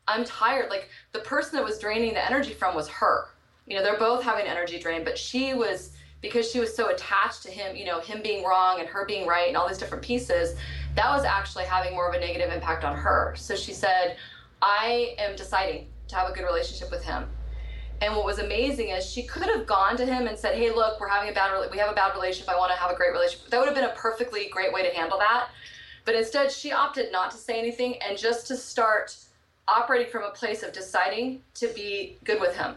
I'm tired. Like the person that was draining the energy from was her. You know, they're both having energy drain, but she was because she was so attached to him, you know, him being wrong and her being right and all these different pieces, that was actually having more of a negative impact on her. So she said, I am deciding to have a good relationship with him. And what was amazing is she could have gone to him and said, "Hey, look, we're having a bad we have a bad relationship. I want to have a great relationship." That would have been a perfectly great way to handle that. But instead, she opted not to say anything and just to start operating from a place of deciding to be good with him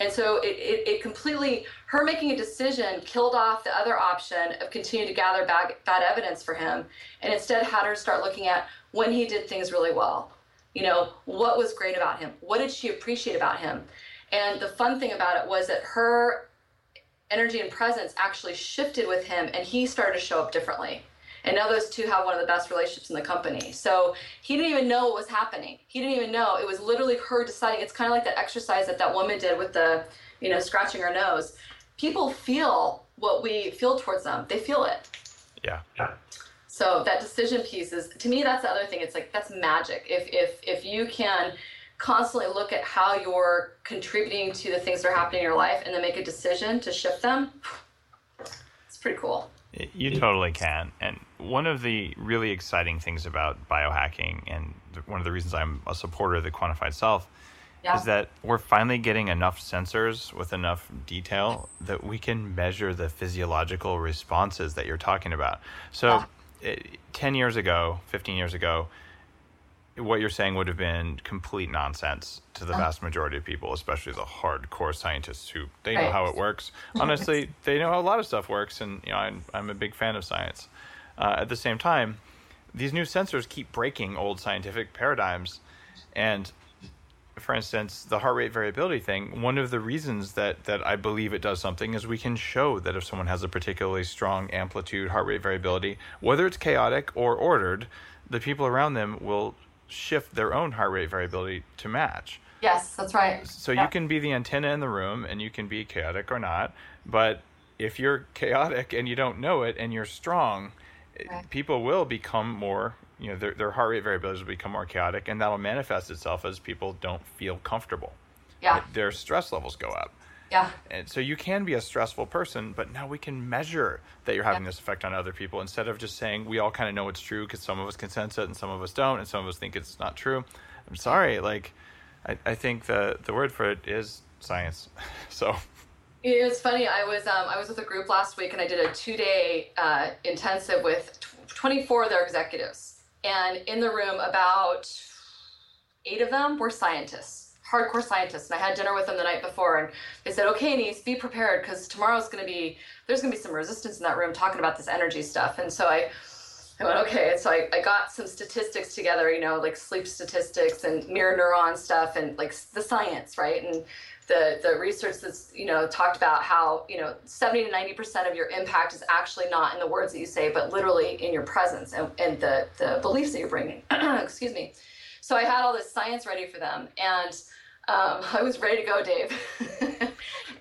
and so it, it, it, completely, her making a decision killed off the other option of continuing to gather bad, bad evidence for him and instead had her start looking at when he did things really well. You know, what was great about him? What did she appreciate about him? And the fun thing about it was that her energy and presence actually shifted with him and he started to show up differently. And now those two have one of the best relationships in the company. So he didn't even know what was happening. He didn't even know. It was literally her deciding. It's kind of like that exercise that that woman did with the, you know, scratching her nose. People feel what we feel towards them. They feel it. Yeah. Yeah. So that decision piece is to me that's the other thing. It's like that's magic. If if if you can constantly look at how you're contributing to the things that are happening in your life and then make a decision to shift them, it's pretty cool. You totally can. And one of the really exciting things about biohacking, and one of the reasons I'm a supporter of the quantified self, yeah. is that we're finally getting enough sensors with enough detail that we can measure the physiological responses that you're talking about. So, yeah. it, 10 years ago, 15 years ago, what you're saying would have been complete nonsense to the uh-huh. vast majority of people, especially the hardcore scientists who they know right. how it works. Honestly, they know how a lot of stuff works, and you know I'm, I'm a big fan of science. Uh, at the same time, these new sensors keep breaking old scientific paradigms, and for instance, the heart rate variability thing. One of the reasons that that I believe it does something is we can show that if someone has a particularly strong amplitude heart rate variability, whether it's chaotic or ordered, the people around them will shift their own heart rate variability to match. Yes, that's right. So you can be the antenna in the room and you can be chaotic or not, but if you're chaotic and you don't know it and you're strong. People will become more, you know, their, their heart rate variabilities will become more chaotic and that'll manifest itself as people don't feel comfortable. Yeah. Their stress levels go up. Yeah. And so you can be a stressful person, but now we can measure that you're having this effect on other people instead of just saying we all kind of know it's true because some of us can sense it and some of us don't, and some of us think it's not true. I'm sorry. Like, I, I think the the word for it is science. so. It's funny. I was um, I was with a group last week, and I did a two day uh, intensive with 24 of their executives, and in the room, about eight of them were scientists hardcore scientists, and I had dinner with them the night before, and they said, "Okay, Nice, be prepared because tomorrow's going to be there's going to be some resistance in that room talking about this energy stuff." And so I I went, okay. And so I, I got some statistics together, you know, like sleep statistics and mirror neuron stuff and like the science, right? And the, the research that's, you know, talked about how, you know, 70 to 90% of your impact is actually not in the words that you say, but literally in your presence and, and the, the beliefs that you're bringing. Excuse me. So I had all this science ready for them. And um, I was ready to go, Dave.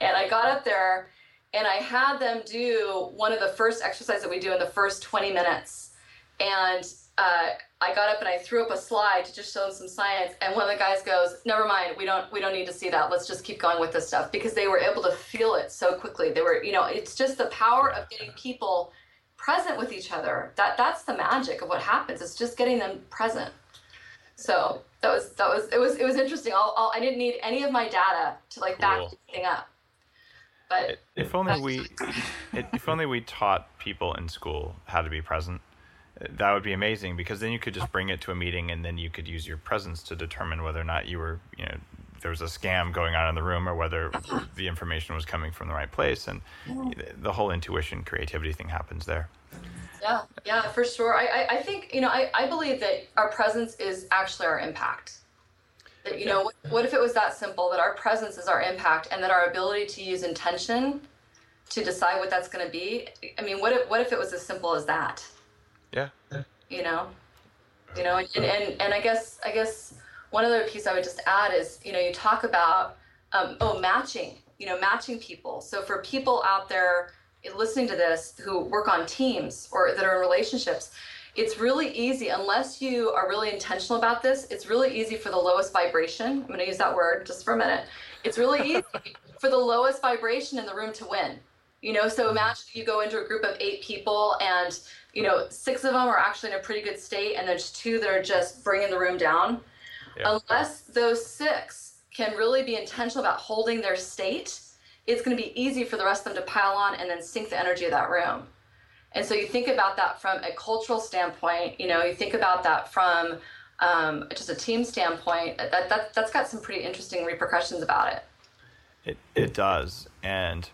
and I got up there and I had them do one of the first exercises that we do in the first 20 minutes. And uh, I got up and I threw up a slide to just show them some science. And one of the guys goes, "Never mind, we don't we don't need to see that. Let's just keep going with this stuff." Because they were able to feel it so quickly. They were, you know, it's just the power of getting people present with each other. That that's the magic of what happens. It's just getting them present. So that was that was it was it was interesting. I'll, I'll, I did not need any of my data to like back Cool. anything up. But If only we, if only we taught people in school how to be present, that would be amazing. Because then you could just bring it to a meeting, and then you could use your presence to determine whether or not you were, you know, there was a scam going on in the room, or whether the information was coming from the right place, and the whole intuition, creativity thing happens there. Yeah, yeah, for sure. I, I, I think, you know, I, I believe that our presence is actually our impact. That, you know, what, what if it was that simple that our presence is our impact and that our ability to use intention to decide what that's going to be? I mean, what if, what if it was as simple as that? You know? You know, and, and, and I guess, I guess one other piece I would just add is, you know, you talk about, um, oh, matching, you know, matching people. So for people out there listening to this who work on teams or that are in relationships, it's really easy unless you are really intentional about this it's really easy for the lowest vibration i'm going to use that word just for a minute it's really easy for the lowest vibration in the room to win you know so imagine you go into a group of eight people and you know six of them are actually in a pretty good state and there's two that are just bringing the room down Yeah. unless those six can really be intentional about holding their state it's going to be easy for the rest of them to pile on and then sink the energy of that room and so you think about that from a cultural standpoint, you know, you think about that from um, just a team standpoint, that, that, that's got some pretty interesting repercussions about it. It it does, and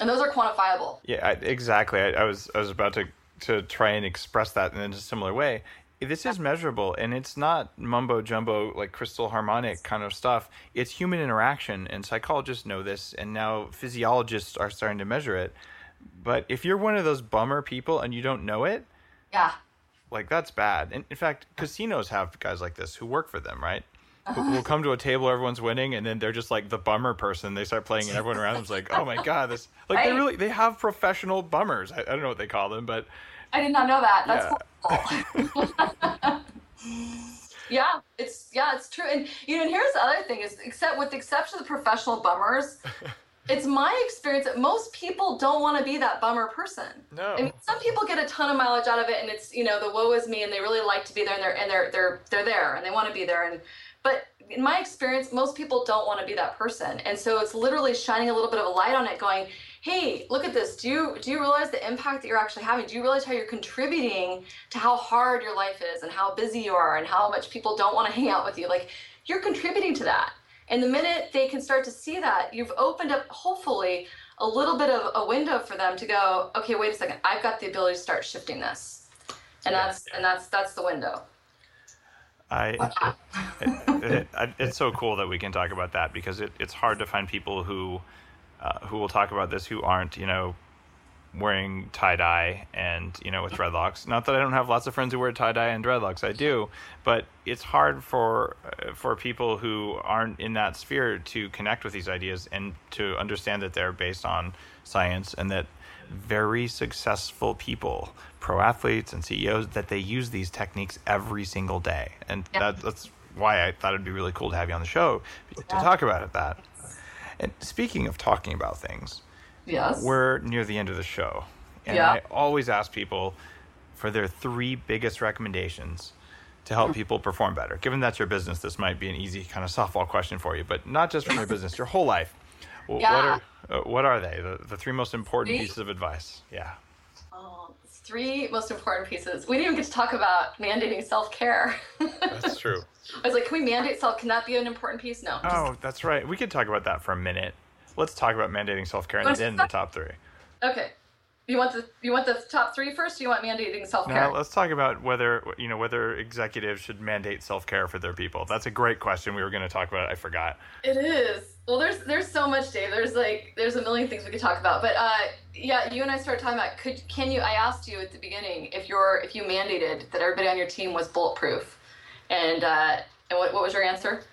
And those are quantifiable. Yeah, I, exactly. I, I was I was about to to try and express that in a similar way. This is measurable, and it's not mumbo jumbo like crystal harmonic kind of stuff. It's human interaction, and psychologists know this, and now physiologists are starting to measure it. But if you're one of those bummer people and you don't know it, Yeah. like that's bad. And in fact, casinos have guys like this who work for them, right? Will come to a table, everyone's winning, and then they're just like the bummer person. They start playing, and everyone around them's like, "Oh my god, this!" Like they really they have professional bummers. I, I don't know what they call them, but I did not know that. That's horrible. yeah, it's yeah, it's true. And you know, and here's the other thing is except with the exception of the professional bummers, it's my experience that most people don't want to be that bummer person. No. I mean, some people get a ton of mileage out of it and it's, you know, the woe is me and they really like to be there and they're and they're they're they're there and they want to be there and but in my experience, most people don't want to be that person. And so it's literally shining a little bit of a light on it going, hey, look at this. Do you do you realize the impact that you're actually having? Do you realize how you're contributing to how hard your life is and how busy you are and how much people don't want to hang out with you? Like you're contributing to that. And the minute they can start to see that, you've opened up hopefully a little bit of a window for them to go, okay, wait a second, I've got the ability to start shifting this. And that's and that's that's the window. I, it, it, it- it's so cool that we can talk about that because it, it's hard to find people who uh, who will talk about this who aren't you know wearing tie dye and you know with dreadlocks. Not that I don't have lots of friends who wear tie dye and dreadlocks. I do, but it's hard for uh, for people who aren't in that sphere to connect with these ideas and to understand that they're based on science and that very successful people, pro athletes and CEOs, that they use these techniques every single day, and Yeah. that, that's why I thought it'd be really cool to have you on the show to talk about it. That. And speaking of talking about things, Yes. we're near the end of the show. And Yeah. I always ask people for their three biggest recommendations to help mm. people perform better. Given that's your business, this might be an easy kind of softball question for you, but not just from your business, your whole life. Wh- What Yeah. are Uh, what are they? The, the three most important Three? pieces of advice. Yeah. Oh, three most important pieces. We didn't even get to talk about mandating self care. That's true. I was like, can we mandate self? Can that be an important piece? No. just- Oh, that's right. We could talk about that for a minute. Let's talk about mandating self care and then the top three. Okay. You want the you want the top three first? Or you want mandating self care? Now let's talk about whether you know whether executives should mandate self care for their people. That's a great question. We were going to talk about. It. I forgot. It is. Well, there's there's so much, Dave. There's like there's a million things we could talk about. But uh, yeah, you and I started talking about could can you? I asked you at the beginning if you're if you mandated that everybody on your team was bulletproof, and uh, and what what was your answer?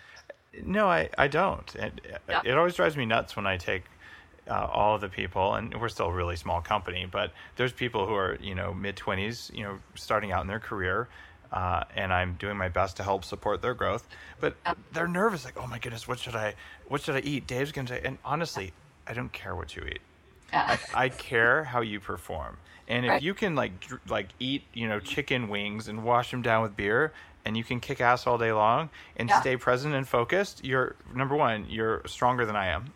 No, I I don't. It, yeah. it always drives me nuts when I take uh, all of the people, and we're still a really small company, but there's people who are you know mid twenties, you know, starting out in their career, uh, and I'm doing my best to help support their growth. But they're nervous, like, oh my goodness, what should I, what should I eat? Dave's gonna say, and honestly, I don't care what you eat. I, I, care how you perform, and if right. you can like dr- like eat you know chicken wings and wash them down with beer, and you can kick ass all day long and yeah. stay present and focused, you're number one, you're stronger than I am.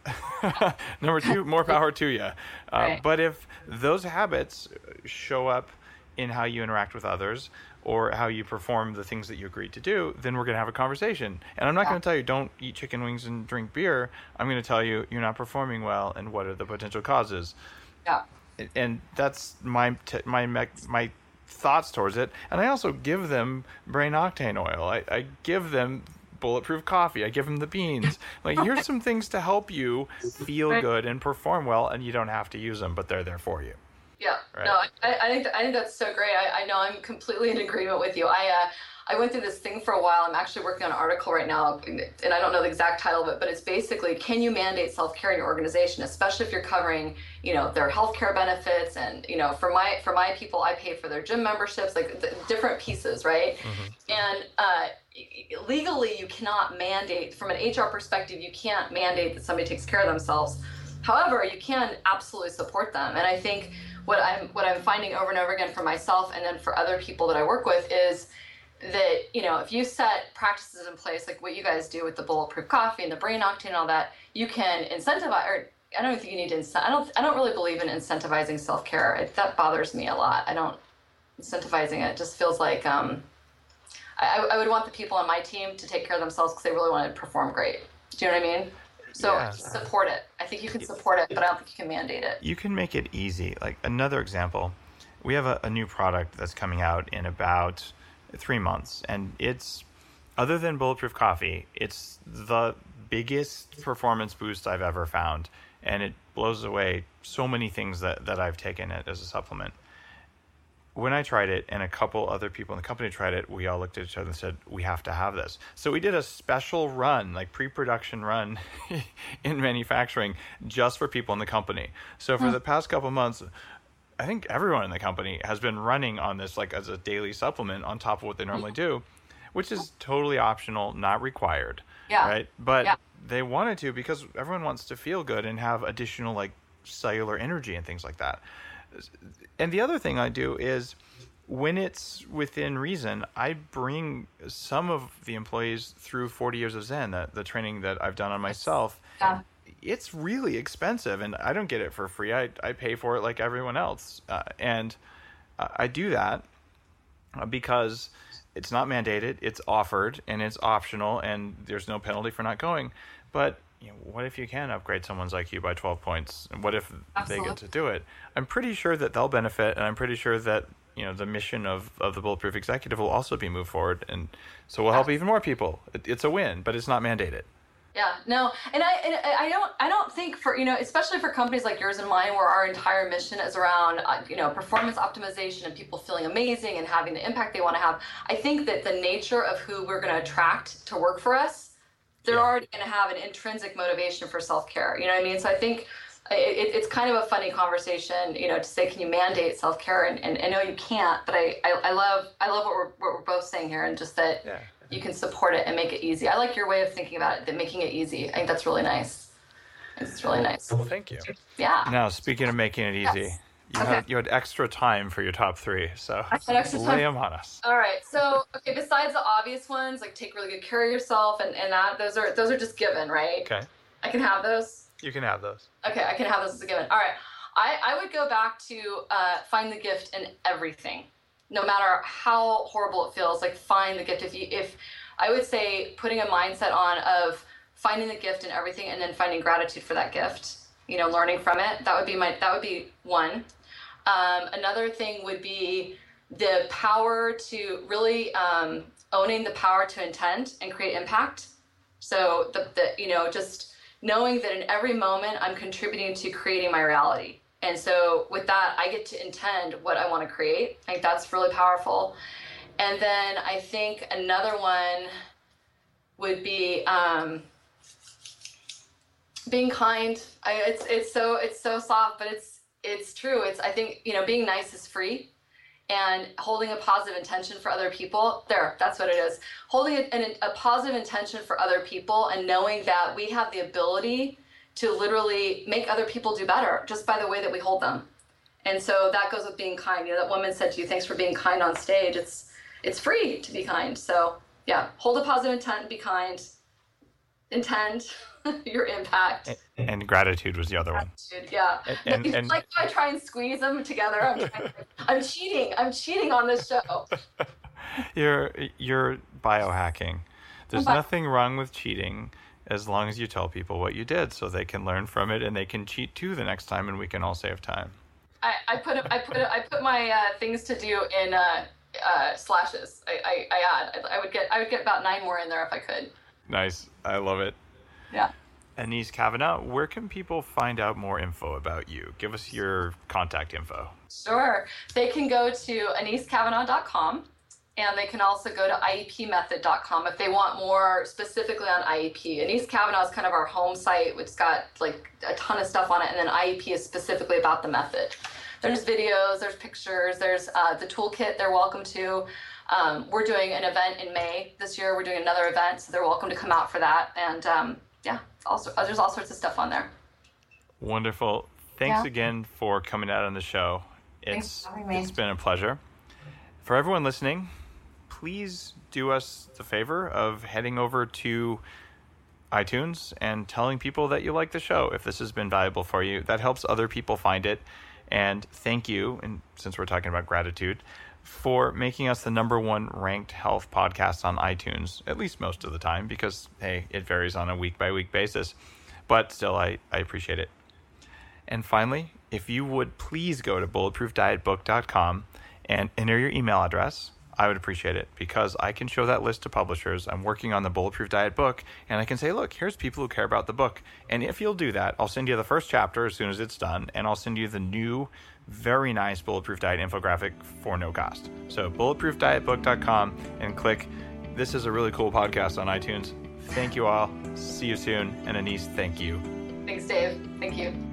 number two, more power to you. Uh, right. But if those habits show up in how you interact with others or how you perform the things that you agreed to do, then we're going to have a conversation. And I'm not yeah. going to tell you don't eat chicken wings and drink beer. I'm going to tell you you're not performing well and what are the potential causes. Yeah. And that's my t- my my thoughts towards it. And I also give them brain octane oil. I, I give them bulletproof coffee. I give them the beans. Like here's some things to help you feel good and perform well, and you don't have to use them, but they're there for you. Yeah. Right? No, I, I think I think that's so great. I, I know I'm completely in agreement with you. I uh, I went through this thing for a while. I'm actually working on an article right now, and I don't know the exact title of it, but it's basically can you mandate self care in your organization, especially if you're covering, you know, their healthcare benefits and you know, for my for my people, I pay for their gym memberships, like different pieces, right? Mm-hmm. And uh, legally, you cannot mandate from an HR perspective, you can't mandate that somebody takes care of themselves. However, you can absolutely support them, and I think what I'm what I'm finding over and over again for myself and then for other people that I work with is that you know if you set practices in place like what you guys do with the bulletproof coffee and the brain octane and all that you can incentivize or i don't think you need to incent i don't i don't really believe in incentivizing self-care. That bothers me a lot. I don't incentivizing it just feels like um, I, I would want the people on my team to take care of themselves because they really want to perform great. Do you know what i mean? So yeah. support it. I think you can support it but i don't think you can mandate it. You can make it easy. Like another example we have a, a new product that's coming out in about three months, and it's other than bulletproof coffee, it's the biggest performance boost I've ever found, and it blows away so many things that that I've taken it as a supplement. When I tried it, and a couple other people in the company tried it, we all looked at each other and said, "We have to have this." So we did a special run, like pre-production run, in manufacturing, just for people in the company. So for hmm. the past couple months, I think everyone in the company has been running on this like as a daily supplement on top of what they normally mm-hmm. do, which is totally optional, not required. Yeah. Right. But yeah. they wanted to because everyone wants to feel good and have additional like cellular energy and things like that. And the other thing I do is when it's within reason, I bring some of the employees through 40 years of Zen, the, the training that I've done on myself. Yeah it's really expensive and I don't get it for free. I, I pay for it like everyone else. Uh, and I do that uh, because it's not mandated, it's offered and it's optional and there's no penalty for not going. But you know, what if you can upgrade someone's IQ by 12 points? And what if Absolutely. they get to do it? I'm pretty sure that they'll benefit and I'm pretty sure that you know the mission of, of the bulletproof executive will also be moved forward and so we'll help even more people it, it's a win but it's not mandated yeah, no, and I and I don't I don't think for you know especially for companies like yours and mine where our entire mission is around uh, you know performance optimization and people feeling amazing and having the impact they want to have. I think that the nature of who we're going to attract to work for us, they're yeah. already going to have an intrinsic motivation for self care. You know what I mean? So I think. It, it's kind of a funny conversation, you know, to say, can you mandate self care? And, and I know you can't, but I, I, I love I love what we're, what we're both saying here, and just that yeah you can support it and make it easy. I like your way of thinking about it, that making it easy. I think that's really nice. It's really nice. Well, thank you. Yeah. Now, speaking of making it easy, yes. you, okay. had, you had extra time for your top three, so lay them on us. All right. So, okay, besides the obvious ones, like take really good care of yourself and, and that, those are those are just given, right? Okay. I can have those. You can have those. Okay, I can have those as a given. All right. I, I would go back to uh, find the gift in everything no matter how horrible it feels like find the gift if you if i would say putting a mindset on of finding the gift and everything and then finding gratitude for that gift you know learning from it that would be my that would be one Um, another thing would be the power to really um, owning the power to intend and create impact. So the, the you know just knowing that in every moment I'm contributing to creating my reality. And so with that, I get to intend what I want to create. I think that's really powerful. And then I think another one would be um, being kind. I, it's it's so it's so soft, but it's it's true. It's I think you know being nice is free, and holding a positive intention for other people. There, that's what it is. Holding a, a positive intention for other people and knowing that we have the ability to literally make other people do better just by the way that we hold them. And so that goes with being kind. You know, that woman said to you, "Thanks for being kind on stage." It's it's free to be kind. So yeah, hold a positive intent, be kind, intend your impact. And, and, gratitude was the other gratitude, one. Yeah. And, and, and like I try and squeeze them together. I'm, to, I'm cheating. I'm cheating on this show. you're you're biohacking. There's nothing wrong with cheating as long as you tell people what you did so they can learn from it and they can cheat too the next time and we can all save time. I, I put I put I put my uh, things to do in uh, uh, slashes. I, I, I add. I, I, would get I would get about nine more in there if I could. Nice. I love it. Yeah. Anese Cavanaugh, where can people find out more info about you? Give us your contact info. Sure. They can go to anesecavanaugh.com and they can also go to iepmethod.com if they want more specifically on IEP. Anese Cavanaugh is kind of our home site, which has got like a ton of stuff on it, and then IEP is specifically about the method. There's videos, there's pictures, there's uh, the toolkit they're welcome to. Um, we're doing an event in May this year. We're doing another event, so they're welcome to come out for that. And um, yeah, also there's all sorts of stuff on there. Wonderful. Thanks yeah. again for coming out on the show. It's it's been a pleasure. For everyone listening, please do us the favor of heading over to iTunes and telling people that you like the show if this has been valuable for you. That helps other people find it. And thank you, and since we're talking about gratitude, for making us the number one ranked health podcast on iTunes, at least most of the time, because hey, it varies on a week by week basis. But still, I, I appreciate it. And finally, if you would please go to bulletproofdietbook.com and enter your email address, I would appreciate it because I can show that list to publishers. I'm working on the Bulletproof Diet book, and I can say, look, here's people who care about the book. And if you'll do that, I'll send you the first chapter as soon as it's done, and I'll send you the new, very nice Bulletproof Diet infographic for no cost. So, bulletproofdietbook.com and click. This is a really cool podcast on iTunes. Thank you all. See you soon. And Anese, thank you. Thanks, Dave. Thank you.